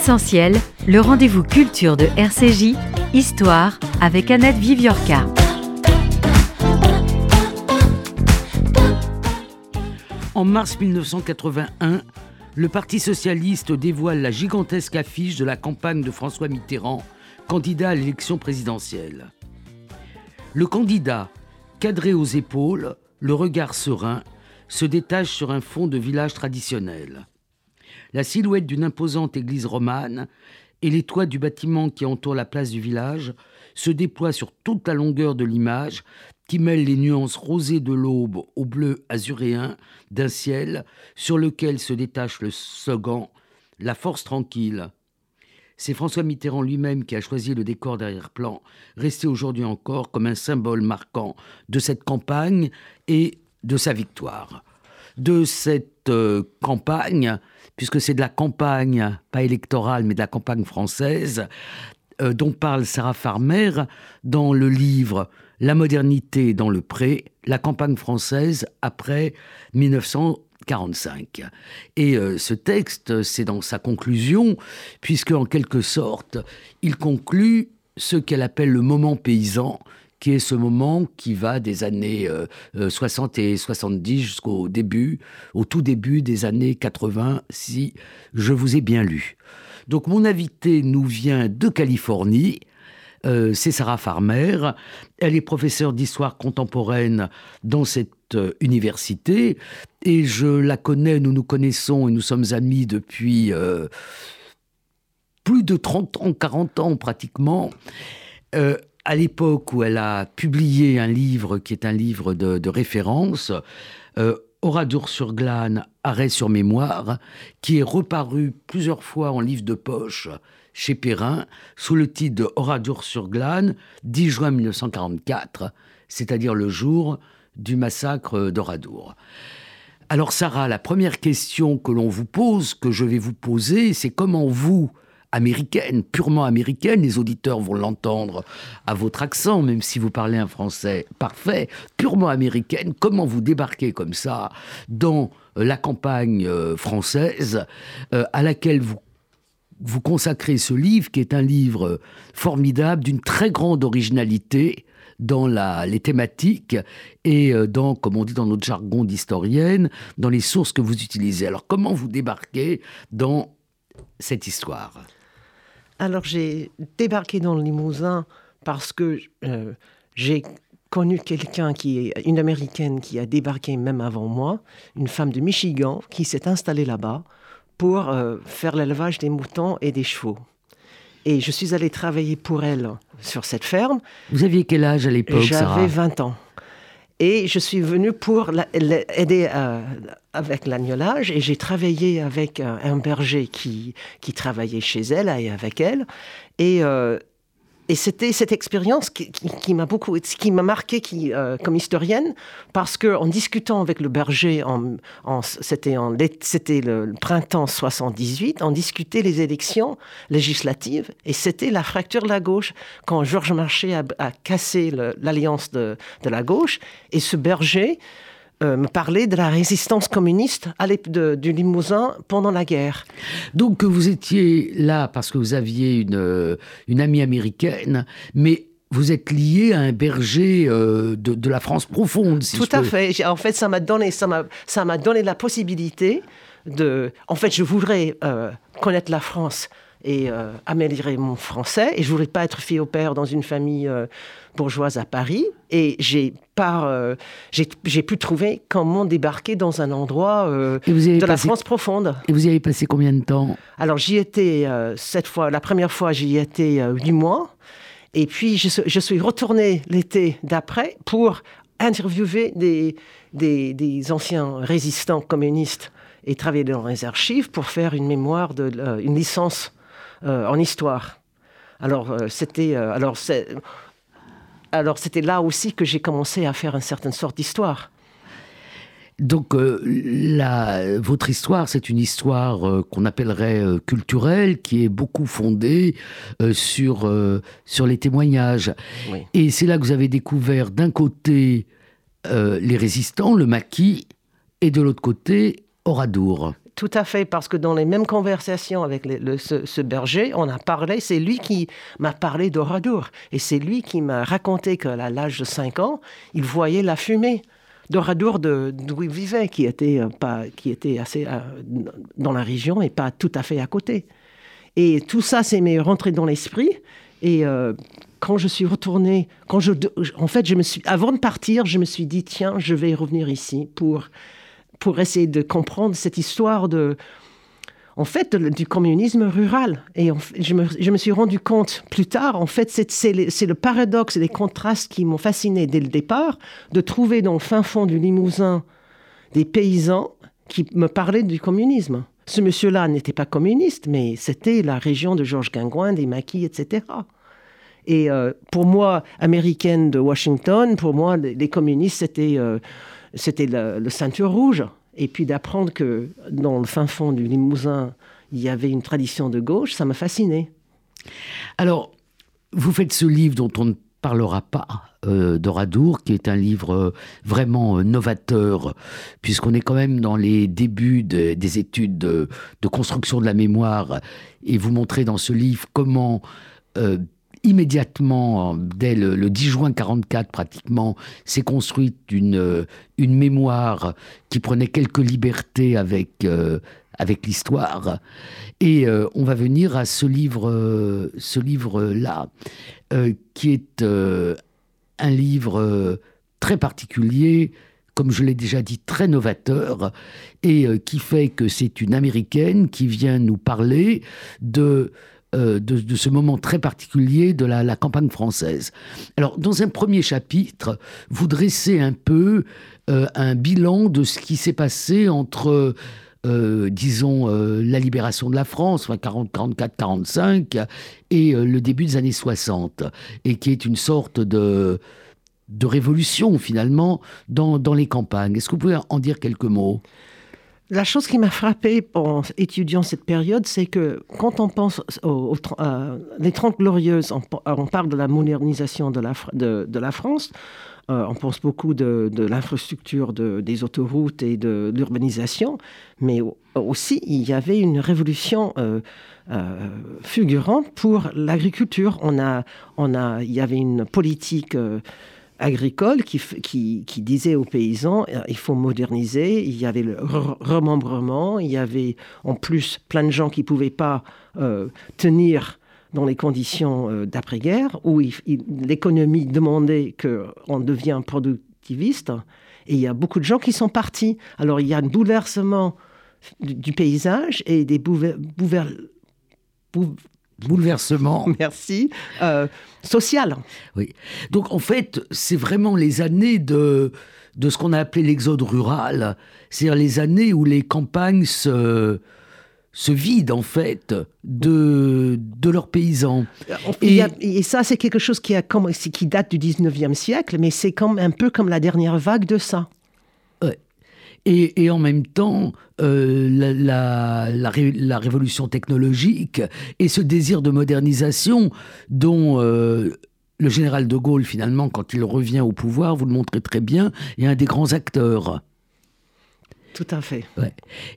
Essentiel, le rendez-vous culture de RCJ, Histoire, avec Annette Viviorca. En mars 1981, le Parti socialiste dévoile la gigantesque affiche de la campagne de François Mitterrand, candidat à l'élection présidentielle. Le candidat, cadré aux épaules, le regard serein, se détache sur un fond de village traditionnel. La silhouette d'une imposante église romane et les toits du bâtiment qui entoure la place du village se déploient sur toute la longueur de l'image qui mêle les nuances rosées de l'aube au bleu azuréen d'un ciel sur lequel se détache le slogan La force tranquille. C'est François Mitterrand lui-même qui a choisi le décor d'arrière-plan, resté aujourd'hui encore comme un symbole marquant de cette campagne et de sa victoire. De cette euh, campagne, puisque c'est de la campagne, pas électorale, mais de la campagne française, euh, dont parle Sarah Farmer dans le livre La modernité dans le pré, la campagne française après 1945. Et euh, ce texte, c'est dans sa conclusion, puisque en quelque sorte, il conclut ce qu'elle appelle le moment paysan, qui est ce moment qui va des années 60 euh, et 70 jusqu'au début, au tout début des années 80, si je vous ai bien lu. Donc mon invité nous vient de Californie. Euh, c'est Sarah Farmer. Elle est professeure d'histoire contemporaine dans cette euh, université et je la connais, nous nous connaissons et nous sommes amis depuis plus de 30 ans, 40 ans pratiquement à l'époque où elle a publié un livre qui est un livre de, référence, euh, Oradour sur glane, arrêt sur mémoire, qui est reparu plusieurs fois en livre de poche chez Perrin sous le titre de Oradour sur glane, 10 juin 1944, c'est-à-dire le jour du massacre d'Oradour. Alors Sarah, la première question que l'on vous pose, que je vais vous poser, c'est comment vous, américaine, purement américaine, les auditeurs vont l'entendre à votre accent, même si vous parlez un français parfait, purement américaine, comment vous débarquez comme ça dans euh, la campagne euh, française euh, à laquelle vous consacrez ce livre, qui est un livre formidable, d'une très grande originalité dans les thématiques et dans, comme on dit dans notre jargon d'historienne, dans les sources que vous utilisez. Alors comment vous débarquez dans cette histoire? Alors j'ai débarqué dans le Limousin parce que euh, j'ai connu quelqu'un qui est une américaine qui a débarqué même avant moi, une femme de Michigan qui s'est installée là-bas pour euh, faire l'élevage des moutons et des chevaux. Et je suis allée travailler pour elle sur cette ferme. Vous aviez quel âge à l'époque J'avais 20 ans. Et je suis venue pour l'aider euh, avec l'agnolage et j'ai travaillé avec un, berger qui, qui travaillait chez elle et avec elle. Et, euh, et c'était cette expérience qui, m'a beaucoup, qui m'a marqué qui, euh, comme historienne, parce que en discutant avec le berger, c'était, le printemps 78, on discutait les élections législatives, et c'était la fracture de la gauche, quand Georges Marchais a, cassé l'alliance de, la gauche, et ce berger euh, me parler de la résistance communiste à de, du Limousin pendant la guerre. Donc vous étiez là parce que vous aviez une, euh, une amie américaine, mais vous êtes lié à un berger euh, de, de, la France profonde. Si Tout à fait. En fait, ça m'a donné, ça m'a, ça m'a donné la possibilité de. En fait, je voudrais connaître la France et améliorer mon français. Et je voulais pas être fille au père dans une famille bourgeoise à Paris. Et j'ai euh, j'ai pu trouver comment débarquer dans un endroit euh, de la France profonde. Et vous y avez passé combien de temps? Alors j'y étais euh, cette fois, la première fois j'y étais huit mois. Et puis je, je suis retourné l'été d'après pour interviewer des, des, des, anciens résistants communistes et travailler dans les archives pour faire une mémoire, de, une licence en histoire. Alors c'était alors alors c'était là aussi que j'ai commencé à faire une certaine sorte d'histoire. Donc euh, votre histoire, c'est une histoire euh, qu'on appellerait euh, culturelle, qui est beaucoup fondée sur, sur les témoignages. Et c'est là que vous avez découvert d'un côté les résistants, le maquis, et de l'autre côté Oradour. Tout à fait, parce que dans les mêmes conversations avec ce, berger, on a parlé, c'est lui qui m'a parlé d'Oradour. Et c'est lui qui m'a raconté qu'à l'âge de 5 ans, il voyait la fumée d'Oradour d'où il vivait, qui était, euh, pas, qui était assez euh, dans la région et pas tout à fait à côté. Et tout ça, c'est m'est rentré dans l'esprit. Et euh, quand je suis retournée, quand je, en fait, je me suis, avant de partir, je me suis dit, tiens, je vais revenir ici pour pour essayer de comprendre cette histoire de, en fait, du communisme rural. Et je, me, suis rendu compte plus tard, en fait, c'est le paradoxe et les contrastes qui m'ont fasciné dès le départ, de trouver dans le fin fond du Limousin des paysans qui me parlaient du communisme. Ce monsieur-là n'était pas communiste, mais c'était la région de Georges Guingouin, des maquis, etc. Et euh, pour moi, américaine de Washington, pour moi, les, communistes, c'était... Euh, c'était le, ceinture rouge. Et puis d'apprendre que dans le fin fond du Limousin, il y avait une tradition de gauche, ça m'a fasciné. Alors, vous faites ce livre dont on ne parlera pas euh, d'Oradour, qui est un livre euh, vraiment euh, novateur, puisqu'on est quand même dans les débuts des études de, construction de la mémoire, et vous montrez dans ce livre comment immédiatement, dès le, 10 juin 44 pratiquement, s'est construite une, euh, une mémoire qui prenait quelques libertés avec, euh, avec l'histoire. Et euh, on va venir à ce livre, ce livre-là, qui est un livre très particulier, comme je l'ai déjà dit, très novateur, et qui fait que c'est une Américaine qui vient nous parler de euh, de, ce moment très particulier de la, campagne française. Alors, dans un premier chapitre, vous dressez un peu euh, un bilan de ce qui s'est passé entre, euh, disons, la libération de la France, 40, 44, 45, et le début des années 60, et qui est une sorte de de révolution finalement dans, dans les campagnes. Est-ce que vous pouvez en dire quelques mots? La chose qui m'a frappé en étudiant cette période, c'est que quand on pense aux, les Trente Glorieuses, on, parle de la modernisation de la, de, la France, euh, on pense beaucoup de, l'infrastructure des autoroutes et de l'urbanisation, mais aussi il y avait une révolution euh, euh, fulgurante pour l'agriculture. On a, on a, il y avait une politique agricole qui, disait aux paysans euh, il faut moderniser. Il y avait le remembrement, il y avait en plus plein de gens qui ne pouvaient pas euh, tenir dans les conditions euh, d'après-guerre, où l'économie demandait qu'on devienne productiviste. Et il y a beaucoup de gens qui sont partis. Alors il y a un bouleversement du, paysage et des bouleversements bouleversement. Merci. Euh, social. Oui. Donc en fait, c'est vraiment les années de, de ce qu'on a appelé l'exode rural, c'est-à-dire les années où les campagnes se, se vident en fait de, de leurs paysans. Et, et ça, c'est quelque chose qui, a, qui date du 19e siècle, mais c'est comme, un peu comme la dernière vague de ça. Et, en même temps, euh, la, révolution technologique et ce désir de modernisation dont euh, le général de Gaulle, finalement, quand il revient au pouvoir, vous le montrez très bien, est un des grands acteurs. Tout à fait.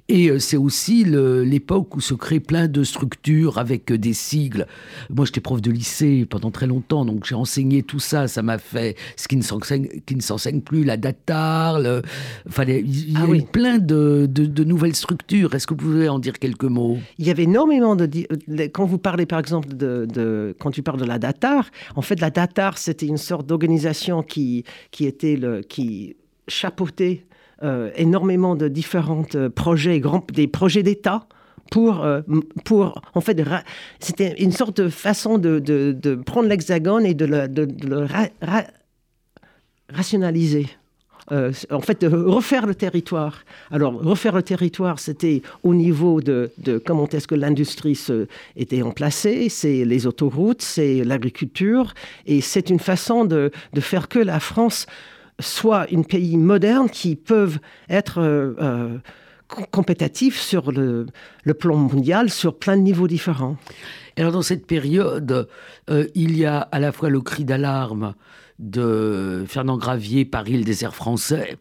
Et euh, c'est aussi l'époque où se créent plein de structures avec euh, des sigles. Moi, j'étais prof de lycée pendant très longtemps, donc j'ai enseigné tout ça. Ça m'a fait ce qui ne s'enseigne plus, la datar. Le... Enfin, il y a ah plein de, nouvelles structures. Est-ce que vous pouvez en dire quelques mots? Il y avait énormément de. Quand vous parlez, par exemple, de, quand tu parles de la datar, en fait, la datar, c'était une sorte d'organisation qui, qui était le. qui chapeautait énormément de différents euh, projets, des projets d'État pour, euh, pour, en fait, c'était une sorte de façon de, de, prendre l'hexagone et de le, de, le rationaliser. en fait, de refaire le territoire. Alors, refaire le territoire, c'était au niveau de, de comment est-ce que l'industrie était emplacée, c'est les autoroutes, c'est l'agriculture, et c'est une façon de, de faire que la France soit un pays moderne qui peuvent être euh, euh, compétitifs sur le, plan mondial, sur plein de niveaux différents. alors dans cette période, euh, il y a à la fois le cri d'alarme de Fernand Gravier par île des airs français,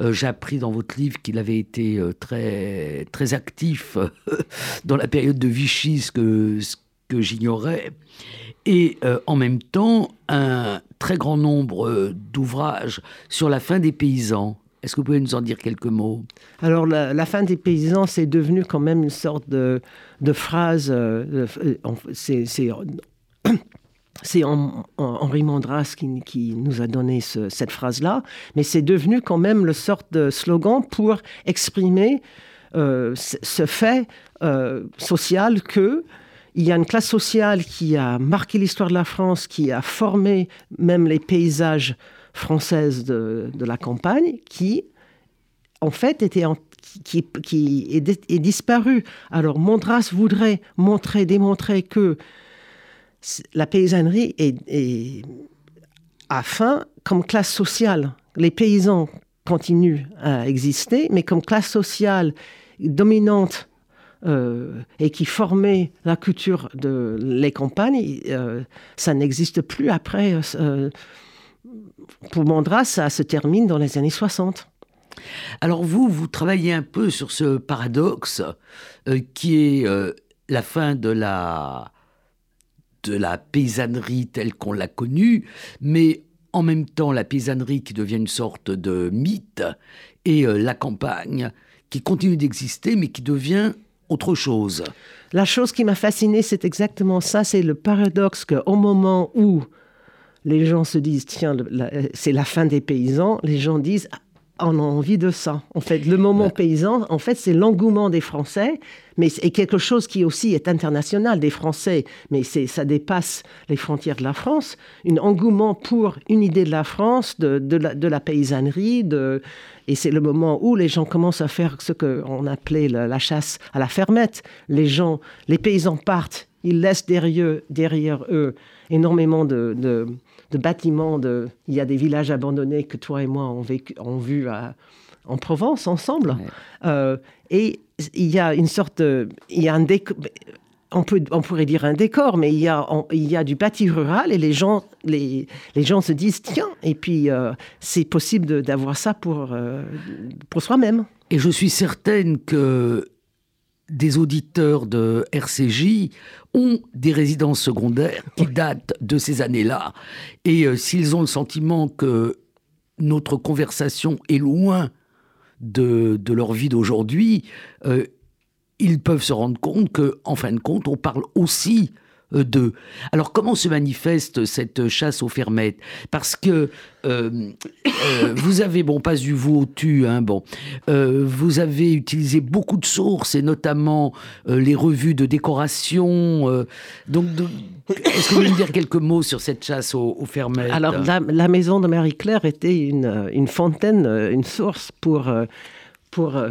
Euh, j'ai appris dans votre livre qu'il avait été très, très actif dans la période de Vichy, ce que, que j'ignorais. Et en même temps, un très grand nombre d'ouvrages sur la fin des paysans. Est-ce que vous pouvez nous en dire quelques mots? Alors, la, fin des paysans, c'est devenu quand même une sorte de, de phrase. c'est c'est Henri Mandras qui, nous a donné cette phrase-là, mais c'est devenu quand même le sorte de slogan pour exprimer euh, ce fait euh, social que il y a une classe sociale qui a marqué l'histoire de la France, qui a formé même les paysages françaises de, la campagne, qui en fait était qui, est, est, disparu. Alors Mandras voudrait montrer, démontrer que la paysannerie est, à fin comme classe sociale. Les paysans continuent à exister, mais comme classe sociale dominante euh, et qui formait la culture de les campagnes, euh, ça n'existe plus après. Euh, pour Mandras, ça se termine dans les années 60. Alors vous, vous travaillez un peu sur ce paradoxe qui est la fin de la de la paysannerie telle qu'on l'a connue, mais en même temps la paysannerie qui devient une sorte de mythe et euh, la campagne qui continue d'exister mais qui devient autre chose. La chose qui m'a fasciné, c'est exactement ça, c'est le paradoxe qu'au moment où les gens se disent, tiens, c'est la fin des paysans, les gens disent, on a envie de ça. En fait, le moment paysan, en fait, c'est l'engouement des Français, mais c'est quelque chose qui aussi est international des Français, mais c'est ça dépasse les frontières de la France. Un engouement pour une idée de la France, de, de, la, paysannerie, de, et c'est le moment où les gens commencent à faire ce qu'on appelait la, chasse à la fermette. Les gens, les paysans partent, ils laissent derrière, derrière eux énormément de de bâtiments. De... Il y a des villages abandonnés que toi et moi on, vécu, vu en Provence ensemble. Euh, et il y a une sorte Il y a un décor. On, peut, on pourrait dire un décor, mais il y a, il y a du bâti rural et les gens, les, les gens se disent tiens, et puis euh, c'est possible d'avoir ça pour, euh, pour soi-même. Et je suis certaine que des auditeurs de RCJ ont des résidences secondaires qui datent de ces années-là. Et euh, s'ils ont le sentiment que notre conversation est loin de, leur vie d'aujourd'hui, euh, ils peuvent se rendre compte que, en fin de compte, on parle aussi euh, d'eux. Alors comment se manifeste cette chasse aux fermettes? Parce que euh, euh, vous avez, bon, pas du vous au tu, hein, bon, vous avez utilisé beaucoup de sources et notamment les revues de décoration. donc, est-ce que vous pouvez me dire quelques mots sur cette chasse aux, fermettes? Alors, la, maison de Marie-Claire était une, une, fontaine, une source pour, pour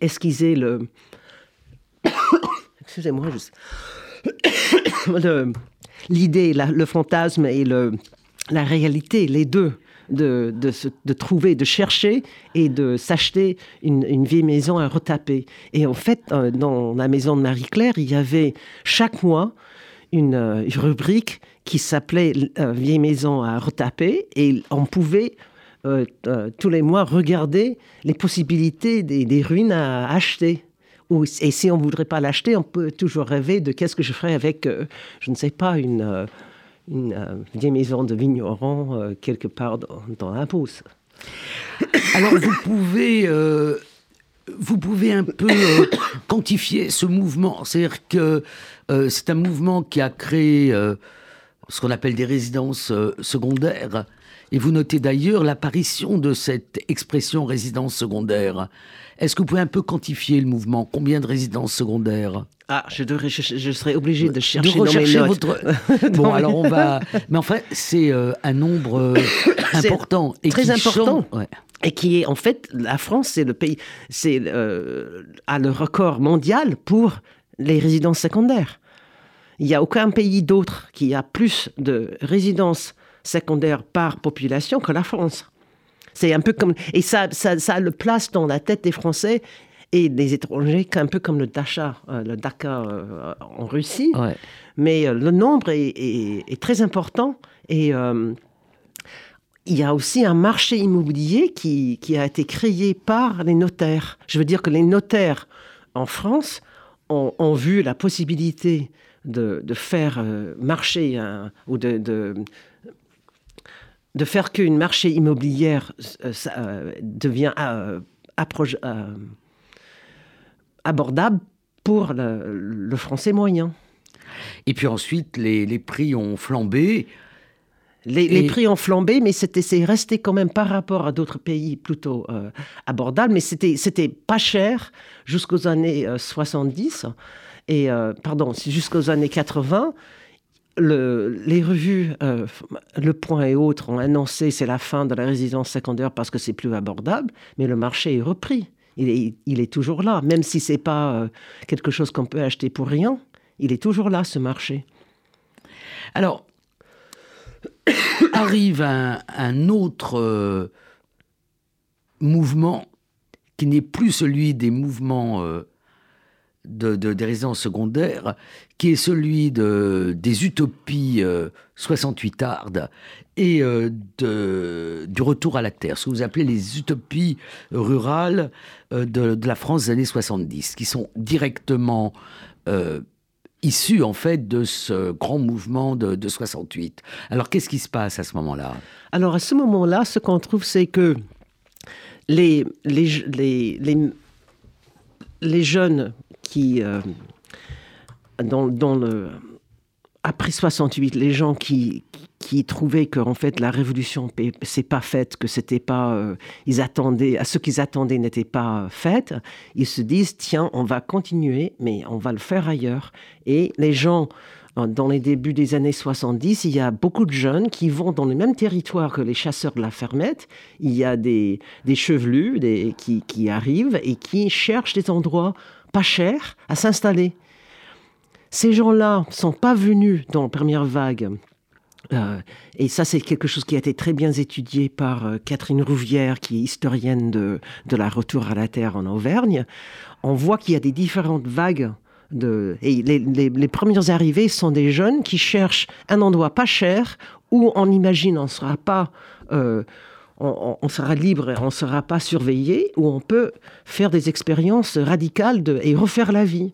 esquiser le. Excusez-moi, je l'idée, le fantasme et le, la réalité, les deux. De, de, trouver, de chercher et de s'acheter une, vieille maison à retaper. Et en fait, euh, dans la maison de Marie-Claire, il y avait chaque mois une, euh, rubrique qui s'appelait euh, Vieille maison à retaper et on pouvait tous les mois regarder les possibilités des, ruines à acheter et si on ne voudrait pas l'acheter, on peut toujours rêver de qu'est-ce que je ferais avec, euh, je ne sais pas, une, euh, une euh, vieille maison de vigneron quelque part dans, la Beauce. Alors vous pouvez, vous pouvez un peu quantifier ce mouvement. C'est-à-dire que c'est un mouvement qui a créé ce qu'on appelle des résidences secondaires. Et vous notez d'ailleurs l'apparition de cette expression résidence secondaire. Est-ce que vous pouvez un peu quantifier le mouvement? Combien de résidences secondaires? Ah, je, je, serais obligé de chercher dans mes notes. Votre... bon, alors on va. Mais en fait, c'est euh, un nombre euh, important et très important. Et qui est en fait la France, c'est le pays, c'est euh, a le record mondial pour les résidences secondaires. Il n'y a aucun pays d'autre qui a plus de résidences secondaires par population que la France. C'est un peu comme. Et ça, ça, le place dans la tête des Français et des étrangers, un peu comme le Dakar, euh, le Dakar euh, en Russie. Mais euh, le nombre est, très important et il y a aussi un marché immobilier qui, qui, a été créé par les notaires. Je veux dire que les notaires en France ont, ont vu la possibilité de, de faire marcher un, ou de, de, de faire qu'une marché immobilière euh, euh, devient abordable pour le, le, français moyen. Et puis ensuite, les, les prix ont flambé. Les, les, prix ont flambé, mais c'est resté quand même par rapport à d'autres pays plutôt euh, abordable. Mais c'était c'était pas cher jusqu'aux années 70 et euh, pardon jusqu'aux années 80 les revues euh, Le Point et autres ont annoncé c'est la fin de la résidence secondaire parce que c'est plus abordable, mais le marché est repris. Il est, toujours là, même si c'est pas euh, quelque chose qu'on peut acheter pour rien. Il est toujours là, ce marché. Alors, arrive un, un autre euh, mouvement qui n'est plus celui des mouvements de, des résidences secondaires, qui est celui de, des utopies 68 euh, ardes et euh, de, du retour à la terre, ce que vous appelez les utopies rurales euh, de, la France des années 70, qui sont directement issues en fait de ce grand mouvement de, de 68. Alors qu'est-ce qui se passe à ce moment-là? Alors à ce moment-là, ce qu'on trouve, c'est que les, les, les, les jeunes qui, euh, dans, le, après 68, les gens qui, qui trouvaient que en fait la révolution c'est pas faite, que c'était pas, euh, ils attendaient, à ce qu'ils attendaient n'était pas fait, ils se disent tiens, on va continuer, mais on va le faire ailleurs. Et les gens dans les débuts des années 70, il y a beaucoup de jeunes qui vont dans le même territoire que les chasseurs de la fermette. Il y a des, des chevelus des, qui, qui arrivent et qui cherchent des endroits pas cher à s'installer. Ces gens-là sont pas venus dans la première vague. Euh, et ça, c'est quelque chose qui a été très bien étudié par euh, Catherine Rouvière, qui est historienne de, la retour à la Terre en Auvergne. On voit qu'il y a des différentes vagues de, et les, premières arrivées sont des jeunes qui cherchent un endroit pas cher où on imagine on ne sera pas euh, on, sera libre, on ne sera pas surveillé, où on peut faire des expériences radicales de, et refaire la vie.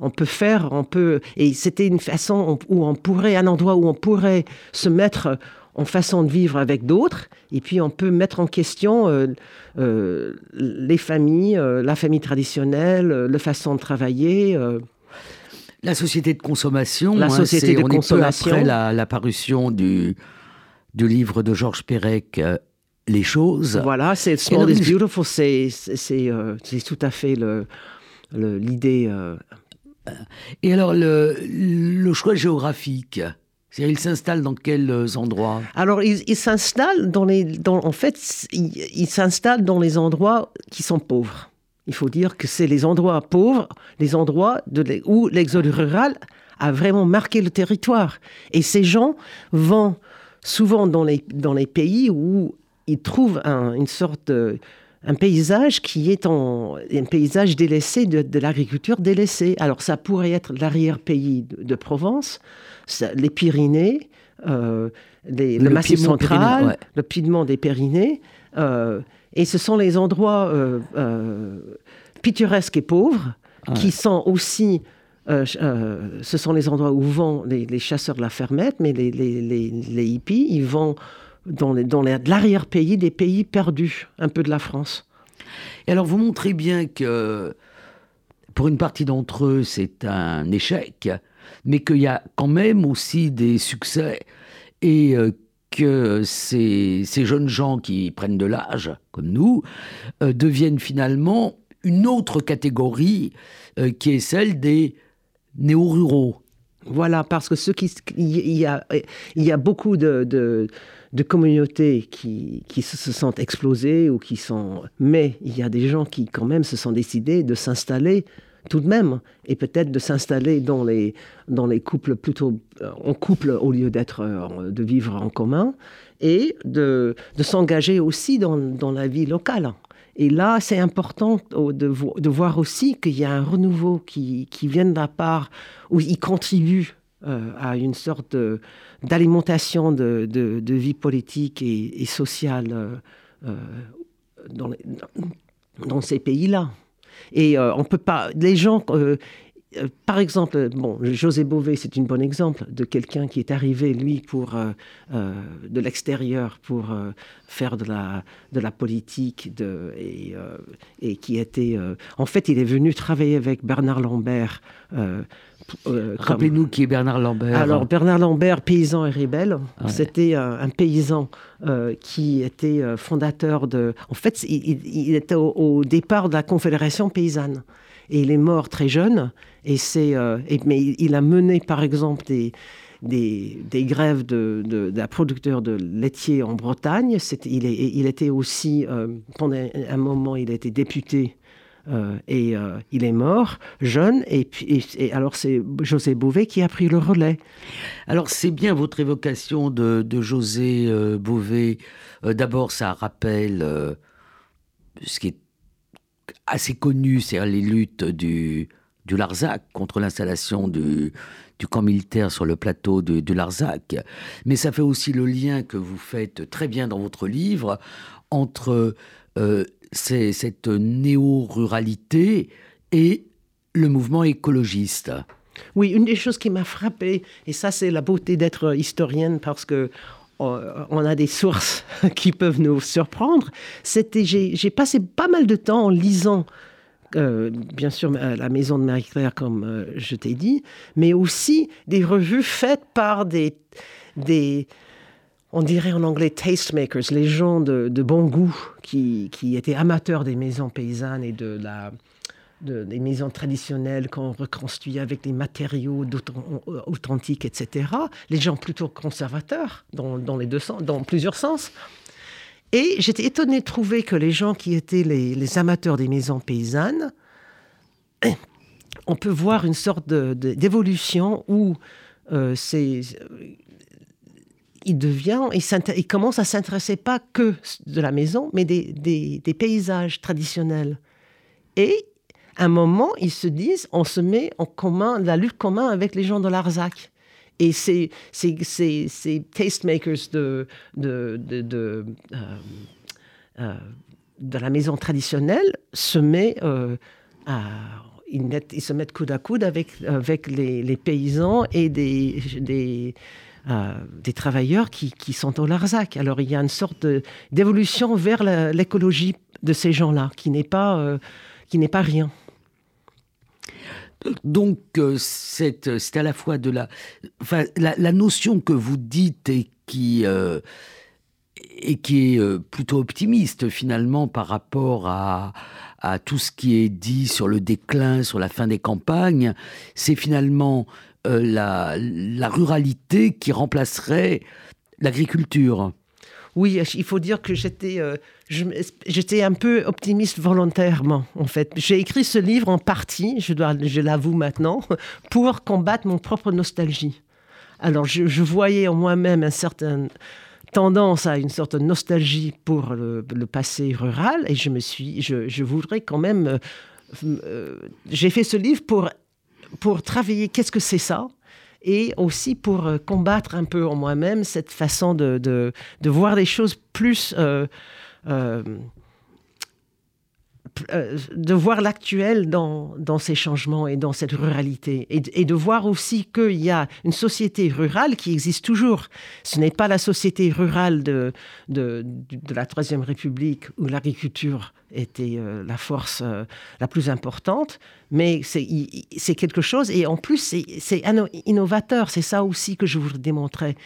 On peut faire, on peut, et c'était une façon où on pourrait, un endroit où on pourrait se mettre en façon de vivre avec d'autres, et puis on peut mettre en question euh, euh, les familles, euh, la famille traditionnelle, la façon de travailler. La société de consommation. La hein, société de consommation. après la, parution du, du livre de Georges Perec, les choses. Voilà, c'est Small is Beautiful, euh, c'est tout à fait l'idée. Le, euh. Et alors, le, le choix géographique il s'installe dans quels euh, endroits? Alors, il, il s'installe dans les. Dans, en fait, il, il s'installe dans les endroits qui sont pauvres. Il faut dire que c'est les endroits pauvres, les endroits de, où l'exode rural a vraiment marqué le territoire. Et ces gens vont souvent dans les, dans les pays où il trouve un, une sorte de, un paysage qui est en, un paysage délaissé de, de l'agriculture délaissée. Alors ça pourrait être l'arrière-pays de, de, Provence, ça, les Pyrénées, euh, les, le, le, Massif central, ouais. le Piémont des Pyrénées. Euh, et ce sont les endroits euh, pittoresques et pauvres ouais. qui sont aussi euh, euh, ce sont les endroits où vont les, les, chasseurs de la fermette, mais les, les, les hippies, ils vont dans, les, dans l'arrière-pays des pays perdus, un peu de la France. Et alors, vous montrez bien que pour une partie d'entre eux, c'est un échec, mais qu'il y a quand même aussi des succès et euh, que ces, ces, jeunes gens qui prennent de l'âge, comme nous, euh, deviennent finalement une autre catégorie euh, qui est celle des néo-ruraux. Voilà, parce que ce qui, il y a, il y a beaucoup de, de de communautés qui, qui se sentent explosées ou qui sont... Mais il y a des gens qui quand même se sont décidés de s'installer tout de même et peut-être de s'installer dans les, dans les couples plutôt euh, en couple au lieu d'être euh, de vivre en commun et de, de s'engager aussi dans, dans la vie locale. Et là, c'est important de, voir aussi qu'il y a un renouveau qui, qui vient de la part où ils contribuent à une sorte d'alimentation de, vie politique et, sociale dans, dans, ces pays-là. Et on peut pas. Les gens euh, par exemple, bon, José Bové, c'est un bon exemple de quelqu'un qui est arrivé, lui, pour, euh, euh, de l'extérieur pour faire de la, politique et qui était... en fait, il est venu travailler avec Bernard Lambert. Rappelez-nous qui est Bernard Lambert. Alors, Bernard Lambert, paysan et rebelle, c'était un, paysan qui était fondateur de... En fait, il, était au départ de la Confédération paysanne et il est mort très jeune. Et c'est, euh, mais il a mené, par exemple, des, des, grèves de, de, producteurs de laitiers en Bretagne. il, est, il, était aussi, euh, pendant un moment, il a été député euh, et il est mort, jeune, et, puis, alors c'est José Bové qui a pris le relais. Alors c'est bien votre évocation de, José Bové. D'abord, ça rappelle ce qui est assez connu, c'est les luttes du, Larzac contre l'installation du, camp militaire sur le plateau du Larzac. Mais ça fait aussi le lien que vous faites très bien dans votre livre entre euh, cette néo-ruralité et le mouvement écologiste. Oui, une des choses qui m'a frappé, et ça c'est la beauté d'être historienne parce que euh, on a des sources qui peuvent nous surprendre. C'était, j'ai passé pas mal de temps en lisant euh, bien sûr la maison de Marie-Claire, comme euh, je t'ai dit, mais aussi des revues faites par des on dirait en anglais tastemakers, les gens de, bon goût qui, étaient amateurs des maisons paysannes et de la, des maisons traditionnelles qu'on reconstruit avec des matériaux authentiques, etc. Les gens plutôt conservateurs dans, les deux sens, dans plusieurs sens. Et j'étais étonnée de trouver que les gens qui étaient les, amateurs des maisons paysannes, on peut voir une sorte d'évolution où euh, c'est il devient, il, commence à s'intéresser pas que de la maison, mais des, paysages traditionnels. Et un moment, ils se disent, on se met en commun, la lutte commune avec les gens de l'Arzac. Et ces, ces, ces, tastemakers euh, euh, de, la maison traditionnelle euh, à, se mettent coude à coude avec, les, paysans et des, des travailleurs qui, sont au Larzac. Alors il y a une sorte d'évolution vers l'écologie de ces gens-là, qui n'est pas, n'est pas rien. Donc, euh, c'est à la fois de la, enfin, la, notion que vous dites et qui, euh, et qui est euh, plutôt optimiste finalement par rapport à, à tout ce qui est dit sur le déclin, sur la fin des campagnes, c'est finalement la, la ruralité qui remplacerait l'agriculture. Oui, il faut dire que j'étais, euh, j'étais un peu optimiste volontairement, en fait. J'ai écrit ce livre en partie, je, je l'avoue maintenant, pour combattre mon propre nostalgie. Alors, je, voyais en moi-même une certaine tendance à une sorte de nostalgie pour le, passé rural, et je me suis, je, voudrais quand même, euh, euh, j'ai fait ce livre pour pour travailler qu'est-ce que c'est ça? Et aussi pour euh, combattre un peu en moi-même cette façon de, de, voir les choses plus... Euh, euh, de voir l'actuel dans, dans, ces changements et dans cette ruralité. Et, de voir aussi qu'il y a une société rurale qui existe toujours. Ce n'est pas la société rurale de, de, de la Troisième République où l'agriculture était euh, la force euh, la plus importante, mais c'est quelque chose, et en plus c'est innovateur, c'est ça aussi que je voudrais démontrer.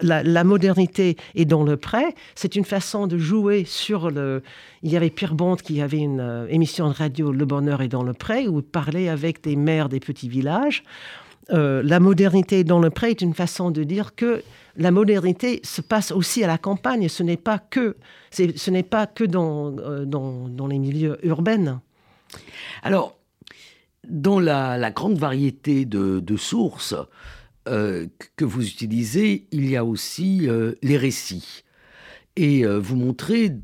La, modernité est dans le prêt, c'est une façon de jouer sur le... Il y avait Pierre Bond qui avait une euh, émission de radio, Le Bonheur est dans le prêt, où il parlait avec des maires des petits villages. La modernité dans le prêt est une façon de dire que la modernité se passe aussi à la campagne. Ce n'est pas que, ce n'est pas que dans, euh, dans, dans, les milieux urbains. Alors, dans la, grande variété de, sources euh, que vous utilisez, il y a aussi euh, les récits. Et vous montrez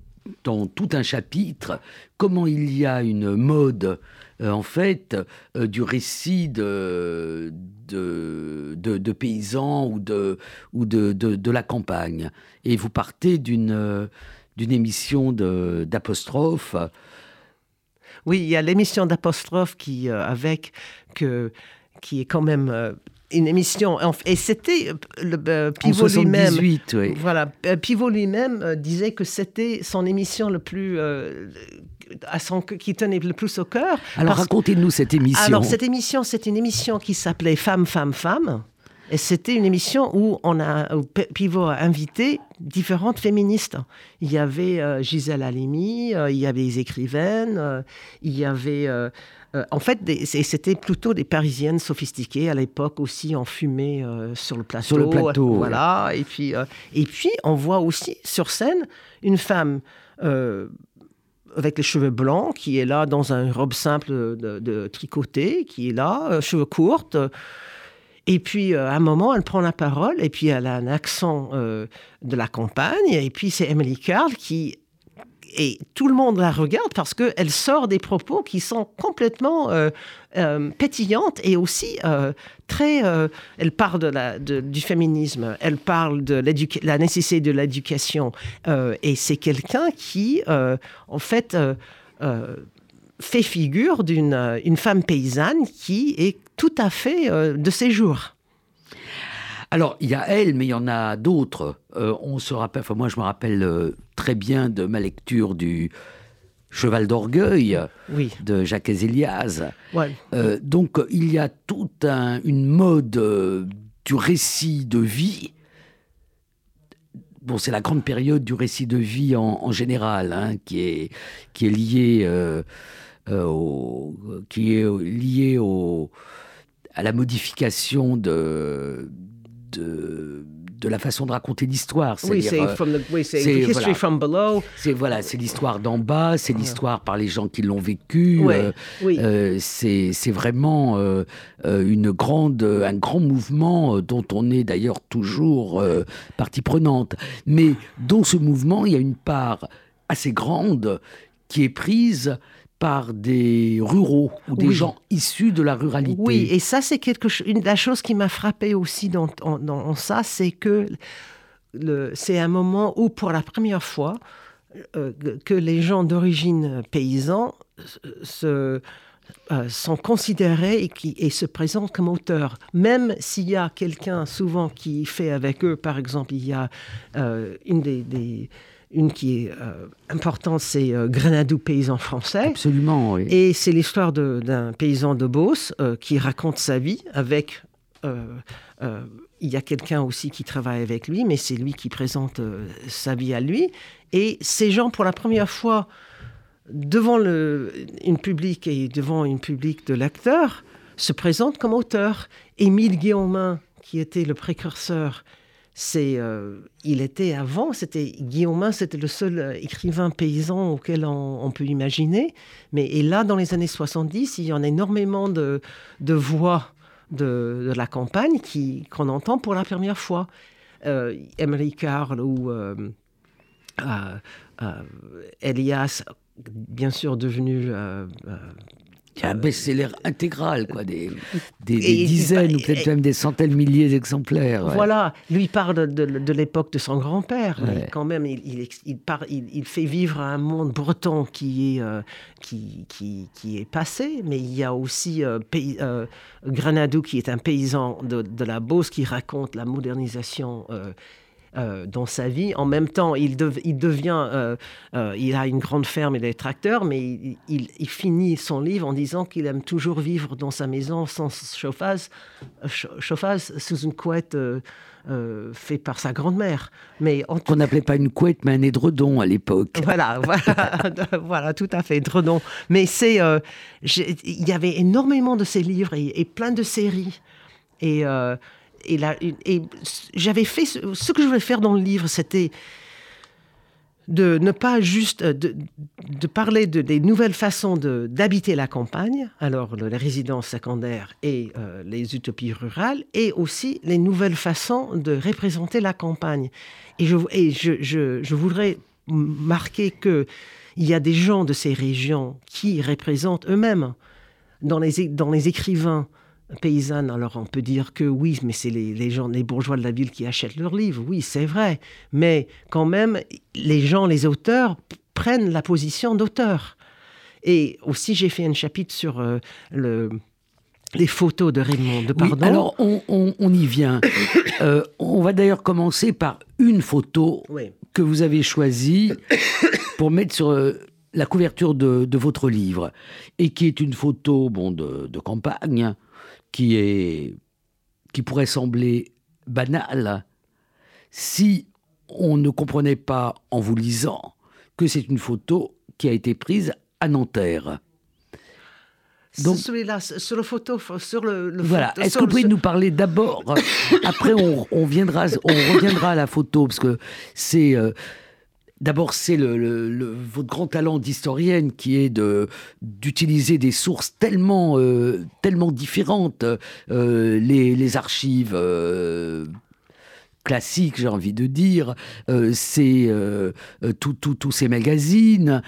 dans tout un chapitre comment il y a une mode euh, en fait, euh, du récit de, de, paysans ou, de, ou de, de, la campagne. Et vous partez d'une euh, d'une émission d'apostrophe. Oui, il y a l'émission d'apostrophe qui, avec, que, qui est quand même une émission. Et c'était Pivot lui-même. Voilà, Pivot lui-même disait que c'était son émission le plus à son, qui tenait le plus au cœur. Alors racontez-nous cette émission. Alors cette émission, c'est une émission qui s'appelait Femme, Femme, Femme. Et c'était une émission où on a Pivot a invité différentes féministes. Il y avait euh, Gisèle Halimi, euh, il y avait des écrivaines, euh, il y avait en fait, c'était plutôt des Parisiennes sophistiquées à l'époque aussi en fumée sur le plateau. Sur le plateau. Voilà. Et puis, et puis, on voit aussi sur scène une femme avec les cheveux blancs, qui est là dans une robe simple de, tricoté, qui est là, euh, cheveux courts. Et puis, euh, à un moment, elle prend la parole, et puis elle a un accent euh, de la campagne, et puis c'est Emily Carl qui et tout le monde la regarde parce qu'elle sort des propos qui sont complètement euh, euh, pétillantes et aussi euh, très... elle parle du féminisme, elle parle de la nécessité de l'éducation. et c'est quelqu'un qui, en fait, fait figure d'une une femme paysanne qui est tout à fait de ses jours. Alors, il y a elle, mais il y en a d'autres. Euh, on se rappelle, enfin, moi, je me rappelle euh, très bien de ma lecture du Cheval d'orgueil de Jacques Ezeliaz. Euh, donc, il y a toute une mode du récit de vie. Bon, c'est la grande période du récit de vie en, général, hein, qui est qui est liée au, qui est lié au à la modification de de, de la façon de raconter l'histoire. Oui, c'est history voilà, from below. C'est voilà, c'est l'histoire d'en bas, c'est l'histoire par les gens qui l'ont vécu. Euh, oui. Euh, c'est vraiment euh, une grande, un grand mouvement dont on est d'ailleurs toujours partie prenante, mais dans ce mouvement il y a une part assez grande qui est prise par des ruraux ou des gens issus de la ruralité. Oui, et ça, c'est quelque chose. Une la chose qui m'a frappé aussi dans, dans, ça, c'est que c'est un moment où, pour la première fois, euh, que les gens d'origine paysan se, euh, sont considérés et, qui, et se présentent comme auteurs. Même s'il y a quelqu'un souvent qui fait avec eux, par exemple, il y a euh, une des une qui est euh, importante, c'est euh, Grenadou paysan français. Absolument, oui. Et c'est l'histoire d'un paysan de Beauce euh, qui raconte sa vie avec. il y a quelqu'un aussi qui travaille avec lui, mais c'est lui qui présente sa vie à lui. Et ces gens, pour la première fois, devant le, une public et devant une public de lecteurs, se présentent comme auteurs. Émile Guillaumin, qui était le précurseur c'est, euh, il était avant, c'était Guillaumin, c'était le seul euh, écrivain paysan auquel on, peut imaginer. Mais et là, dans les années 70, il y en a énormément de, voix de, la campagne qui, qu'on entend pour la première fois. Euh, Emery Carl ou euh, Elias, bien sûr devenu un best-seller intégral, quoi, des, des, dizaines ou peut-être même des centaines de milliers d'exemplaires. Voilà, lui parle de, l'époque de son grand-père. Quand même, il, il, il, fait vivre un monde breton qui est, euh, qui, qui, qui, est passé, mais il y a aussi euh, euh, Grenadou qui est un paysan de, de, la Beauce qui raconte la modernisation euh, dans sa vie. En même temps, il, il devient, euh, euh, il a une grande ferme et des tracteurs, mais il, finit son livre en disant qu'il aime toujours vivre dans sa maison sans chauffage, chauffage sous une couette. fait par sa grand-mère. Mais on n'appelait pas une couette, mais un édredon à l'époque. Voilà, voilà, tout à fait, édredon. Mais c'est, il y avait énormément de ces livres et, et plein de séries. Et et, et j'avais fait ce, que je voulais faire dans le livre, c'était de ne pas juste de, parler de, des nouvelles façons d'habiter la campagne, alors les résidences secondaires et euh, les utopies rurales, et aussi les nouvelles façons de représenter la campagne. Et je, voudrais marquer que il y a des gens de ces régions qui représentent eux-mêmes dans les écrivains paysannes. Alors on peut dire que oui, mais c'est les, gens, les bourgeois de la ville qui achètent leurs livres. Oui, c'est vrai. Mais quand même, les gens, les auteurs prennent la position d'auteur. Et aussi, j'ai fait un chapitre sur euh, le, les photos de Raymond de Pardon. alors, on, y vient. Euh, on va d'ailleurs commencer par une photo que vous avez choisie pour mettre sur euh, la couverture de, votre livre, et qui est une photo bon, de, de campagne, qui, est, qui pourrait sembler banale si on ne comprenait pas en vous lisant que c'est une photo qui a été prise à Nanterre. Donc, celui-là, sur la photo, sur le. voilà. Est-ce que vous pouvez nous parler d'abord? Après, on, viendra, on reviendra à la photo parce que c'est. Euh, d'abord, c'est le, votre grand talent d'historienne qui est de d'utiliser des sources tellement euh, tellement différentes, euh, les, les, archives classiques, j'ai envie de dire, c'est tous ces magazines,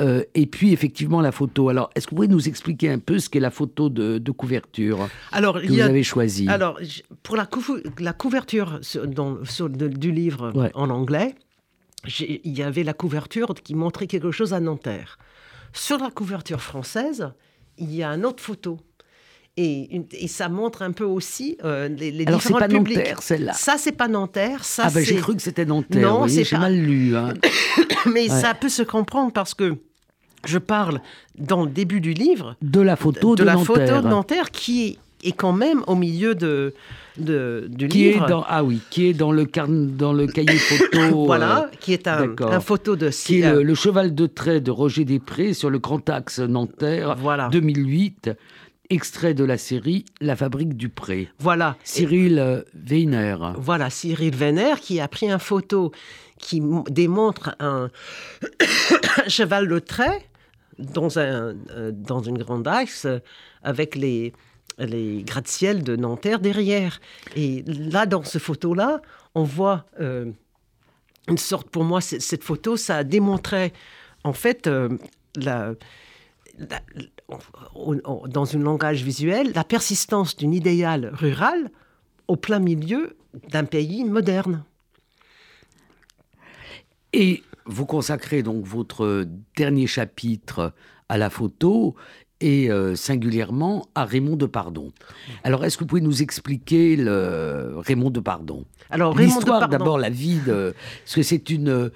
euh, et puis effectivement la photo. Alors, est-ce que vous pouvez nous expliquer un peu ce qu'est la photo de, couverture alors, que vous avez choisie? Alors, pour la, la couverture dans, du livre en anglais, il y avait la couverture qui montrait quelque chose à Nanterre. Sur la couverture française, il y a une autre photo. Et, et, ça montre un peu aussi euh, les, les Alors, c'est pas Nanterre, celle-là Ça, c'est pas Nanterre. Ça, ah, ben j'ai cru que c'était Nanterre. Non, c'est j'ai mal lu. Hein. Mais ça peut se comprendre parce que je parle dans le début du livre de la photo de, la Nanterre. photo de Nanterre qui est quand même au milieu de, de du qui livre. Est dans, ah oui, qui est dans le, dans le cahier photo. voilà, euh, qui est un, un, photo de... Qui est le, cheval de trait de Roger Després sur le grand axe Nanterre, voilà. 2008 extrait de la série La fabrique du pré. Voilà. Cyril euh, Weiner. Voilà, Cyril Weiner qui a pris une photo qui démontre un cheval de trait dans, un, euh, dans une grande axe avec les, les gratte-ciel de Nanterre derrière. Et là, dans cette photo-là, on voit euh, une sorte, pour moi, cette photo, ça démontrait en fait euh, dans un langage visuel la persistance d'une idéal rural au plein milieu d'un pays moderne. Et vous consacrez donc votre dernier chapitre à la photo et euh, singulièrement à Raymond de Pardon. Alors, est-ce que vous pouvez nous expliquer le Raymond de Pardon? Alors, l'histoire d'abord, la vie de, parce que c'est une,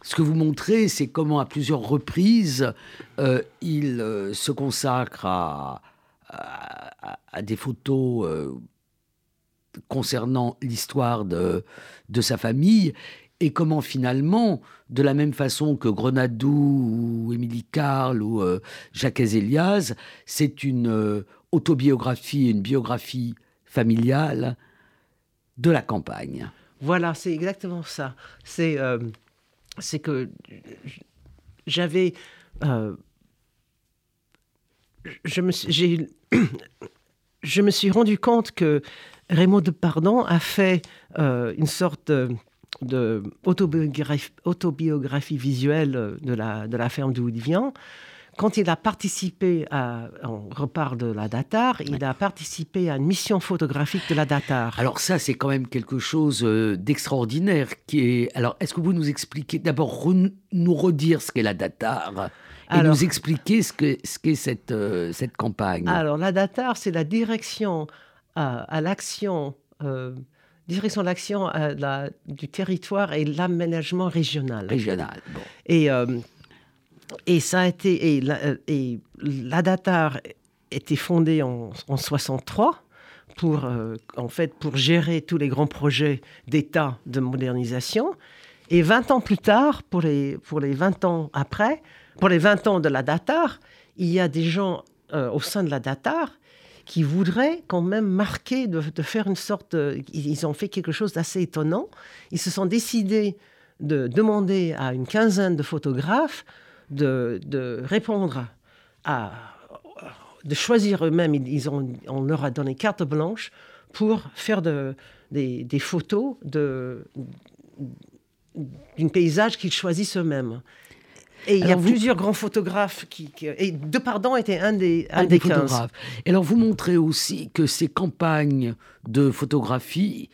ce que vous montrez, c'est comment à plusieurs reprises euh, il euh, se consacre à, à, des photos concernant l'histoire de, de sa famille et comment finalement, de la même façon que Grenadou ou Émilie Carle ou euh, Jacques Elias, c'est une euh, autobiographie, une biographie familiale de la campagne. Voilà, c'est exactement ça. C'est euh, que j'avais je me suis, je me suis rendu compte que Raymond de Pardon a fait une sorte de autobiographie, visuelle de la, de la ferme d'où il vient. Quand il a participé à, on repart de la Datar, il a participé à une mission photographique de la Datar. Alors ça, c'est quand même quelque chose euh, d'extraordinaire. Qui est... Alors, est-ce que vous nous expliquez d'abord nous redire ce qu'est la Datar et nous expliquer ce qu'est ce qu'est cette, euh, cette campagne? Alors, la Datar, c'est la direction à, à l'action euh, direction d'action euh, du territoire et l'aménagement régional. Régional, bon. Et, euh, et ça a été. Et la, euh, et la Datar était fondée en, en 63 pour, en fait, pour gérer tous les grands projets d'État de modernisation. Et 20 ans plus tard, pour les, pour les 20 ans après, pour les 20 ans de la Datar, il y a des gens au sein de la Datar qui voudraient quand même marquer, de, faire une sorte... ils ont fait quelque chose d'assez étonnant. Ils se sont décidés de demander à une quinzaine de photographes de, répondre à... de choisir eux-mêmes. Ils ont, on leur a donné carte blanche pour faire de, des, photos de, d'un paysage qu'ils choisissent eux-mêmes. Et il y a plusieurs grands photographes qui, et Depardon était un des, un, des, photographes. Et alors vous montrez aussi que ces campagnes de photographie,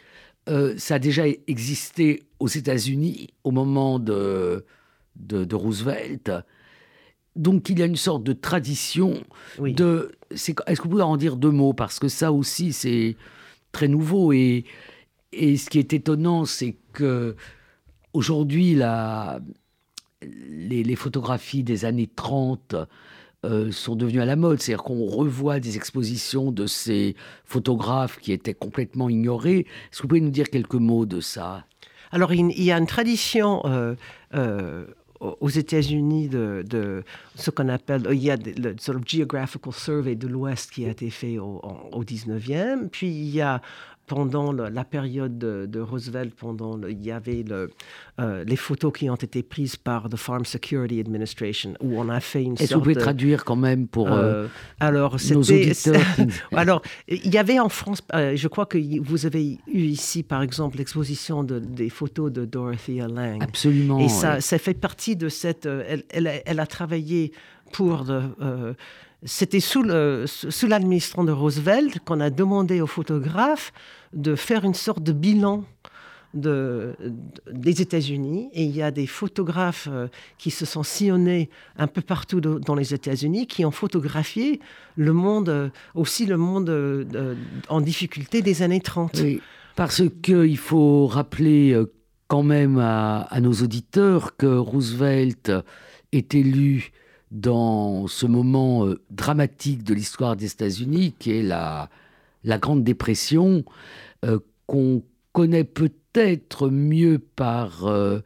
euh, ça a déjà existé aux États-Unis au moment de, de, Roosevelt. Donc il y a une sorte de tradition de. Est-ce que vous pouvez en dire deux mots? Parce que ça aussi c'est très nouveau et et ce qui est étonnant c'est que aujourd'hui la les, photographies des années 30 euh, sont devenues à la mode. C'est-à-dire qu'on revoit des expositions de ces photographes qui étaient complètement ignorés. Est-ce que vous pouvez nous dire quelques mots de ça? Alors, il, y a une tradition. Euh, euh, aux États-Unis de, ce qu'on appelle, il y a le sort of geographical survey de l'Ouest qui a été fait au, au 19e, puis il y a pendant la période de, Roosevelt, pendant il y avait le, euh, les photos qui ont été prises par the Farm Security Administration, où on a fait une Est-ce que vous pouvez traduire quand même pour euh, euh alors, nos auditeurs Alors, il y avait en France, je crois que vous avez eu ici, par exemple, l'exposition de, des photos de Dorothea Lange. Absolument. Et ça, ça fait partie de cette... Elle, elle, elle a travaillé pour... c'était sous l'administration de Roosevelt qu'on a demandé aux photographes de faire une sorte de bilan de, des États-Unis. Et il y a des photographes euh, qui se sont sillonnés un peu partout dans les États-Unis, qui ont photographié le monde, euh, aussi le monde euh, en difficulté des années 30. Oui, parce qu'il faut rappeler quand même à, nos auditeurs que Roosevelt est élu dans ce moment euh, dramatique de l'histoire des États-Unis, qui est la, Grande Dépression, euh, qu'on connaît peut-être mieux par euh,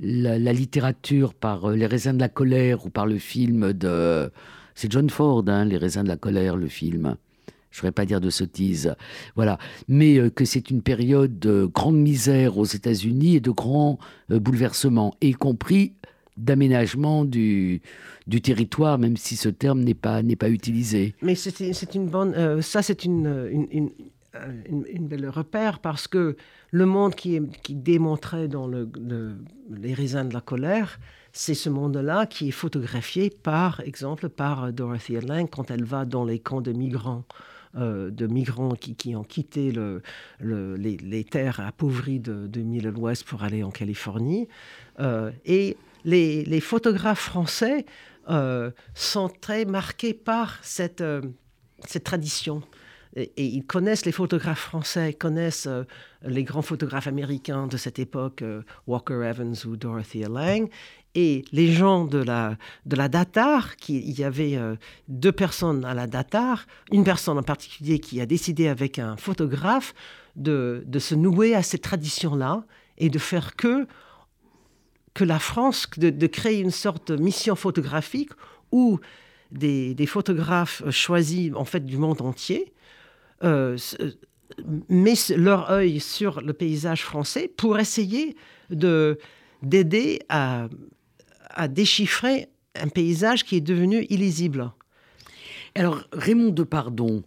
la, littérature, par Les raisins de la colère ou par le film de... C'est John Ford, hein, Les raisins de la colère, le film. Je ne voudrais pas dire de sottise. Voilà. Mais que c'est une période de grande misère aux États-Unis et de grands bouleversements, y compris d'aménagement du, du territoire, même si ce terme n'est pas, pas utilisé. Mais c'est une bonne. Euh, ça, c'est une, une, une, belle repère parce que le monde qui, qui démontrait dans le, les raisins de la colère, c'est ce monde-là qui est photographié, par exemple, par Dorothy Lange quand elle va dans les camps de migrants. Euh, de migrants qui, qui, ont quitté le, le, les, les, terres appauvries de, de l'Ouest pour aller en Californie. Euh, et les, photographes français euh, sont très marqués par cette, euh, cette tradition. Et, ils connaissent les photographes français, connaissent euh, les grands photographes américains de cette époque, Walker Evans ou Dorothy Lange. Et les gens de la, de la Datar, qui, il y avait deux personnes à la Datar, une personne en particulier qui a décidé avec un photographe de, de se nouer à cette tradition-là et de faire que que la France, de, créer une sorte de mission photographique où des, photographes choisis en fait du monde entier euh, mettent leur œil sur le paysage français pour essayer de d'aider à, à déchiffrer un paysage qui est devenu illisible. Alors Raymond Depardon,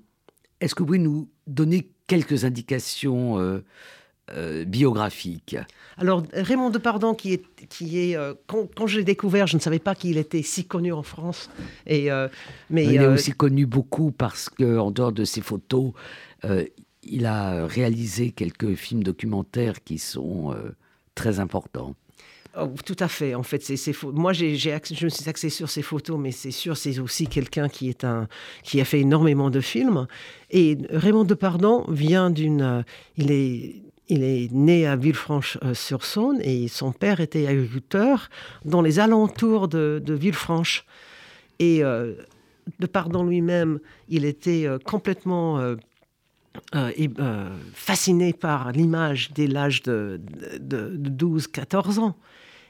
est-ce que vous pouvez nous donner quelques indications euh, euh, biographique Alors, Raymond Depardon, qui est, qui est euh, quand, quand je l'ai découvert, je ne savais pas qu'il était si connu en France. Et, euh, mais, il est aussi connu beaucoup parce qu'en dehors de ses photos, il a réalisé quelques films documentaires qui sont très importants. Oh, tout à fait. En fait, c'est moi, j'ai, je me suis axé sur ces photos, mais c'est sûr, c'est aussi quelqu'un qui est un, qui a fait énormément de films. Et Raymond Depardon vient d'une, il est il est né à Villefranche-sur-Saône et son père était agriculteur dans les alentours de, Villefranche. Et euh, de pardon lui-même, il était euh, complètement euh, fasciné par l'image dès l'âge de, 12-14 ans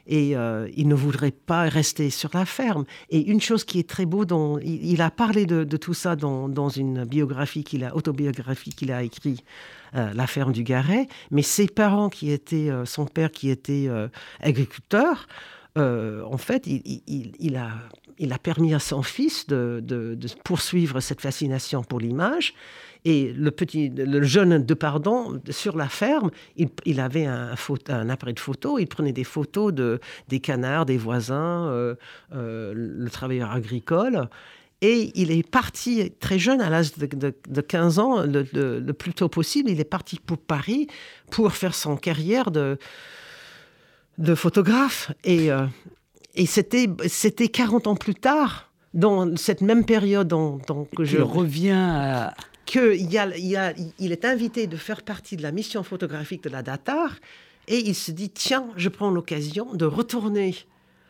et il ne voudrait pas rester sur la ferme. Et une chose qui est très beau, dont, il, a parlé de, tout ça dans, une biographie qu'il a, autobiographie qu'il a écrite euh, la ferme du Garret, mais ses parents qui étaient, euh, son père qui était euh, agriculteur, en fait, il, a il a permis à son fils de, poursuivre cette fascination pour l'image. Et le petit, le jeune de pardon sur la ferme, il, avait un, un, appareil de photo. Il prenait des photos de, des canards, des voisins, euh, euh, le travailleur agricole. Et il est parti très jeune, à l'âge de, 15 ans, le, plus tôt possible. Il est parti pour Paris pour faire son carrière de, de photographe. Et, euh, et c'était, c'était 40 ans plus tard, dans cette même période dont, que je... reviens à... Qu'il est invité de faire partie de la mission photographique de la Datar, et il se dit, tiens, je prends l'occasion de retourner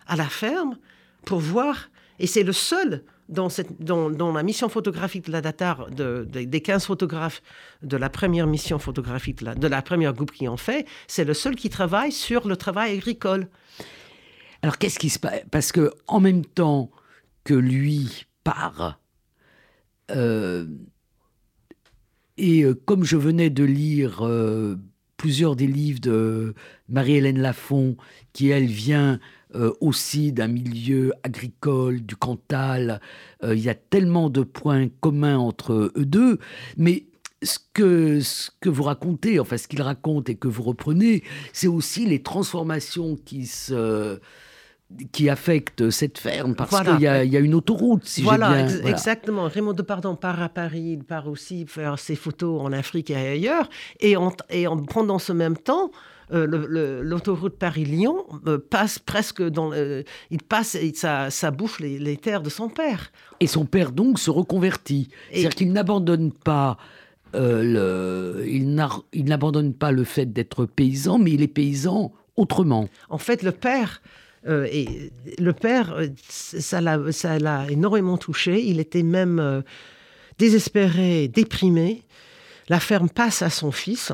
à la ferme pour voir, et c'est le seul dans, la mission photographique de la Datar, de, des 15 photographes de la première mission photographique de la, de la première groupe qui en fait, c'est le seul qui travaille sur le travail agricole. Alors qu'est-ce qui se passe Parce que en même temps que lui part, euh, et euh, comme je venais de lire euh, plusieurs des livres de Marie-Hélène Lafont, qui elle vient aussi d'un milieu agricole, du Cantal, il y a tellement de points communs entre eux deux, mais ce que, ce que vous racontez, enfin ce qu'il raconte et que vous reprenez, c'est aussi les transformations qui se qui affecte cette ferme parce qu'il y, a une autoroute, si voilà, bien... exactement. Raymond Depardon part à Paris, il part aussi faire ses photos en Afrique et ailleurs. Et en, et en pendant ce même temps, euh, l'autoroute Paris-Lyon euh, passe presque dans... il passe, et ça, ça bouffe les, terres de son père. Et son père donc se reconvertit. C'est-à-dire qu'il n'abandonne pas... Euh, le, il n'abandonne pas le fait d'être paysan, mais il est paysan autrement. En fait, le père euh, et le père, euh, ça l'a énormément touché. Il était même euh, désespéré, déprimé. La ferme passe à son fils,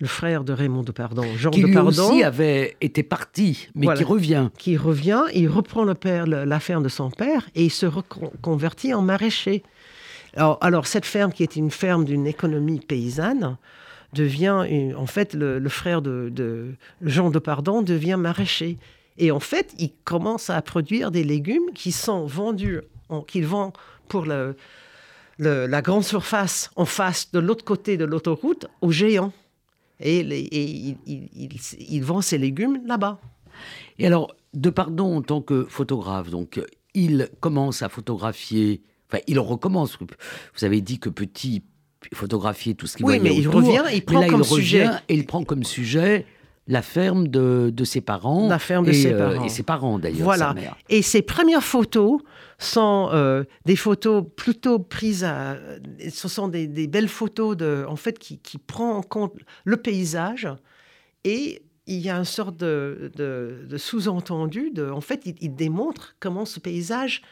le frère de Raymond de Pardon, Jean qui de Pardon. aussi avait été parti, mais qui revient. Qui revient, il reprend le père, la ferme de son père et il se reconvertit en maraîcher. Alors, cette ferme, qui était une ferme d'une économie paysanne, devient, en fait, le, frère de, de, Jean de Pardon devient maraîcher. Et en fait, il commence à produire des légumes qui sont vendus, qu'il vend pour le, la grande surface en face de l'autre côté de l'autoroute aux géants. Et, il, vend ses légumes là-bas. Et alors, de pardon en tant que photographe, donc il commence à photographier, enfin il recommence. Vous avez dit que petit photographier tout ce qui oui, mais il revient, il prend comme sujet et il prend comme sujet la ferme de, ses parents. La ferme de ses euh, parents. Et ses parents d'ailleurs. Voilà. Et ses premières photos sont euh, des photos plutôt prises à. Ce sont des, belles photos de, en fait, qui, qui prend en compte le paysage et il y a une sorte de, sous-entendu. De, en fait, il, démontre comment ce paysage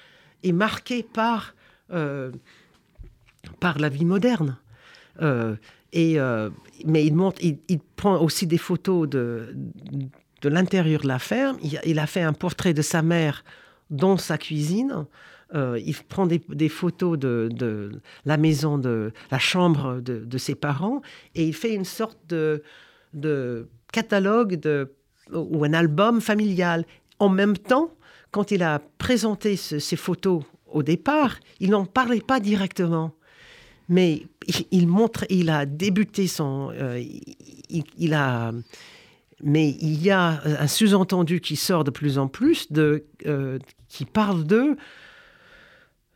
est marqué par, euh, par la vie moderne. Et, euh, mais il, il, prend aussi des photos de, de l'intérieur de la ferme. Il, a fait un portrait de sa mère dans sa cuisine. Euh, il prend des, photos de, de, la maison, de la chambre de, ses parents, et il fait une sorte de, de catalogue de, ou un album familial. En même temps, quand il a présenté ces photos au départ, il n'en parlait pas directement mais il, montre, il a débuté son, euh, il, a, mais il y a un sous-entendu qui sort de plus en plus, euh, qui parle de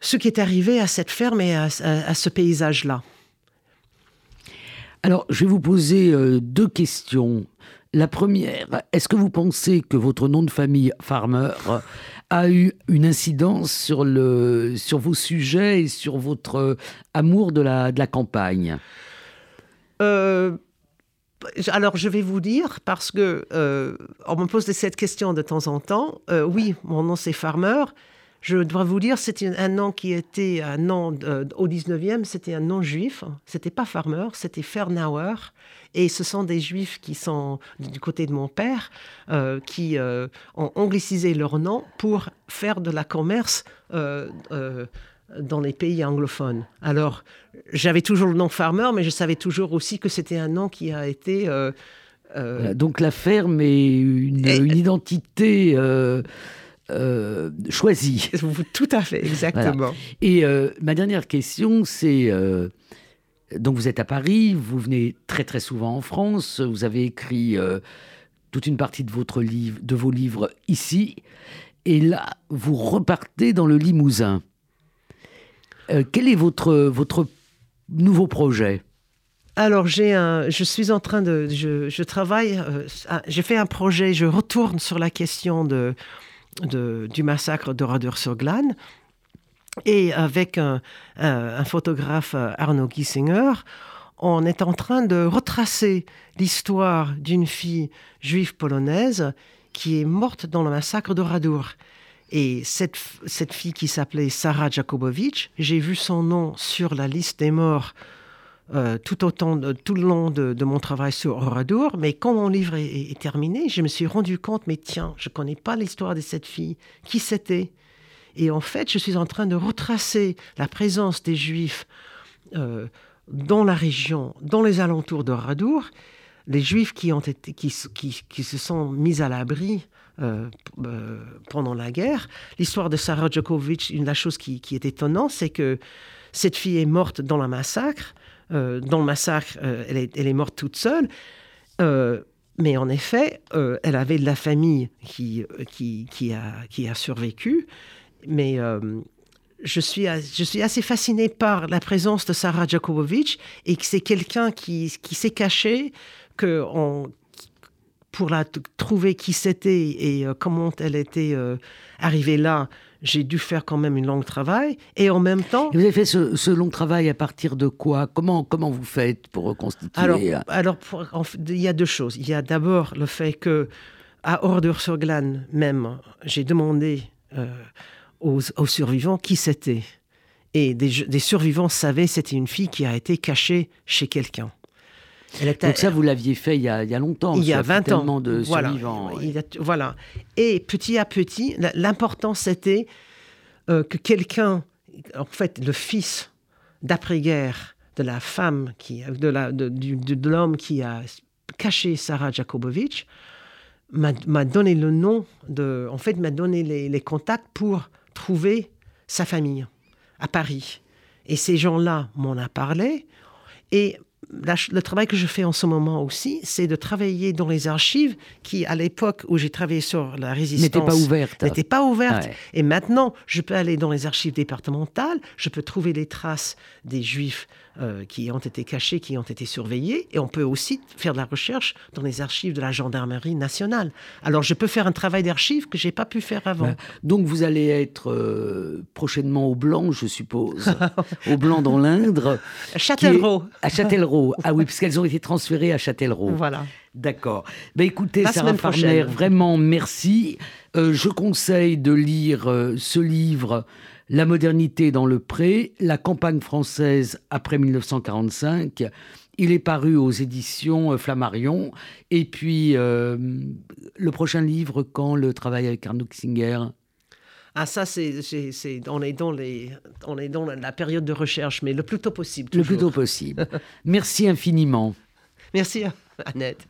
ce qui est arrivé à cette ferme et à, ce paysage-là. Alors, je vais vous poser euh, deux questions. La première, est-ce que vous pensez que votre nom de famille, Farmer, a eu une incidence sur, le, sur vos sujets et sur votre euh, amour de la, de la campagne? Euh, alors, je vais vous dire, parce que euh, on me pose cette question de temps en temps. oui, mon nom c'est Farmer. Je dois vous dire, c'était un nom qui était un nom au 19e, c'était un nom juif. C'était pas Farmer, c'était Fernauer. Et ce sont des juifs qui sont du côté de mon père, euh, qui euh, ont anglicisé leur nom pour faire de la commerce euh, dans les pays anglophones. Alors, j'avais toujours le nom Farmer, mais je savais toujours aussi que c'était un nom qui a été... donc la ferme est une, une identité euh, choisi. Tout à fait, exactement. Et euh, ma dernière question, c'est donc vous êtes à Paris, vous venez très très souvent en France, vous avez écrit toute une partie de, votre livre, de vos livres ici, et là vous repartez dans le Limousin. quel est votre, votre nouveau projet? Alors, j'ai un, je suis en train de, je, travaille, euh, j'ai fait un projet, je retourne sur la question de, du massacre de Radur-sur-Glane. Et avec un, photographe, euh, Arnaud Giesinger, on est en train de retracer l'histoire d'une fille juive polonaise qui est morte dans le massacre de Radur. Et cette, cette fille qui s'appelait Sarah Jakubowicz, j'ai vu son nom sur la liste des morts euh, tout, autant tout le long de, mon travail sur Oradour. Mais quand mon livre est, terminé, je me suis rendu compte, mais tiens, je ne connais pas l'histoire de cette fille. Qui c'était? Et en fait, je suis en train de retracer la présence des Juifs euh, dans la région, dans les alentours d'Oradour, les Juifs qui, ont été, qui, qui, se sont mis à l'abri euh, pendant la guerre. L'histoire de Sarah Djokovic, une la chose qui, qui est étonnante, c'est que cette fille est morte dans le massacre, euh, dans le massacre, euh, elle, est, morte toute seule. Euh, mais en effet, elle avait de la famille qui, a, survécu. Mais je, suis, assez fasciné par la présence de Sarah Jakubowicz et que c'est quelqu'un qui, s'est caché, que pour la trouver qui c'était et comment elle était arrivée là, j'ai dû faire quand même une longue travail. Et en même temps. vous avez fait ce, long travail à partir de quoi? Comment, comment vous faites pour reconstituer? Alors, alors il y a deux choses. Il y a d'abord le fait que, à sur glane même, j'ai demandé euh, aux, survivants qui c'était. Et des, des survivants savaient que c'était une fille qui a été cachée chez quelqu'un. Donc ça, vous l'aviez fait il y, a, longtemps. Il y a 20 ans. de voilà. voilà. Et petit à petit, l'important c'était euh, que quelqu'un, en fait, le fils d'après-guerre de la femme, qui, de l'homme de, de, qui a caché Sarah Jakubowicz, m'a donné le nom de, en fait, m'a donné les, les contacts pour trouver sa famille à Paris. Et ces gens-là m'en ont parlé. Et le travail que je fais en ce moment aussi, c'est de travailler dans les archives qui, à l'époque où j'ai travaillé sur la résistance, n'étaient pas ouvertes. N'étaient pas ouvertes. Et maintenant, je peux aller dans les archives départementales, je peux trouver les traces des juifs euh, qui ont été cachés, qui ont été surveillés, et on peut aussi faire de la recherche dans les archives de la gendarmerie nationale. Alors, je peux faire un travail d'archives que j'ai pas pu faire avant. Donc, vous allez être euh, prochainement au Blanc, je suppose, au Blanc dans l'Indre. À Châtellerault. À Châtellerault. Ah oui, puisqu'elles ont été transférées à Châtellerault. Voilà. D'accord. Ben écoutez, Sarah Farner, vraiment merci. Euh, je conseille de lire ce livre la modernité dans le pré, la campagne française après 1945. Il est paru aux éditions euh, Flammarion. Et puis, euh, le prochain livre, quand le travail avec Arnaud Singer ah ça, c'est, on, est dans les, on est dans la période de recherche, mais le plus tôt possible. Le plus tôt possible. Merci infiniment. Merci Annette.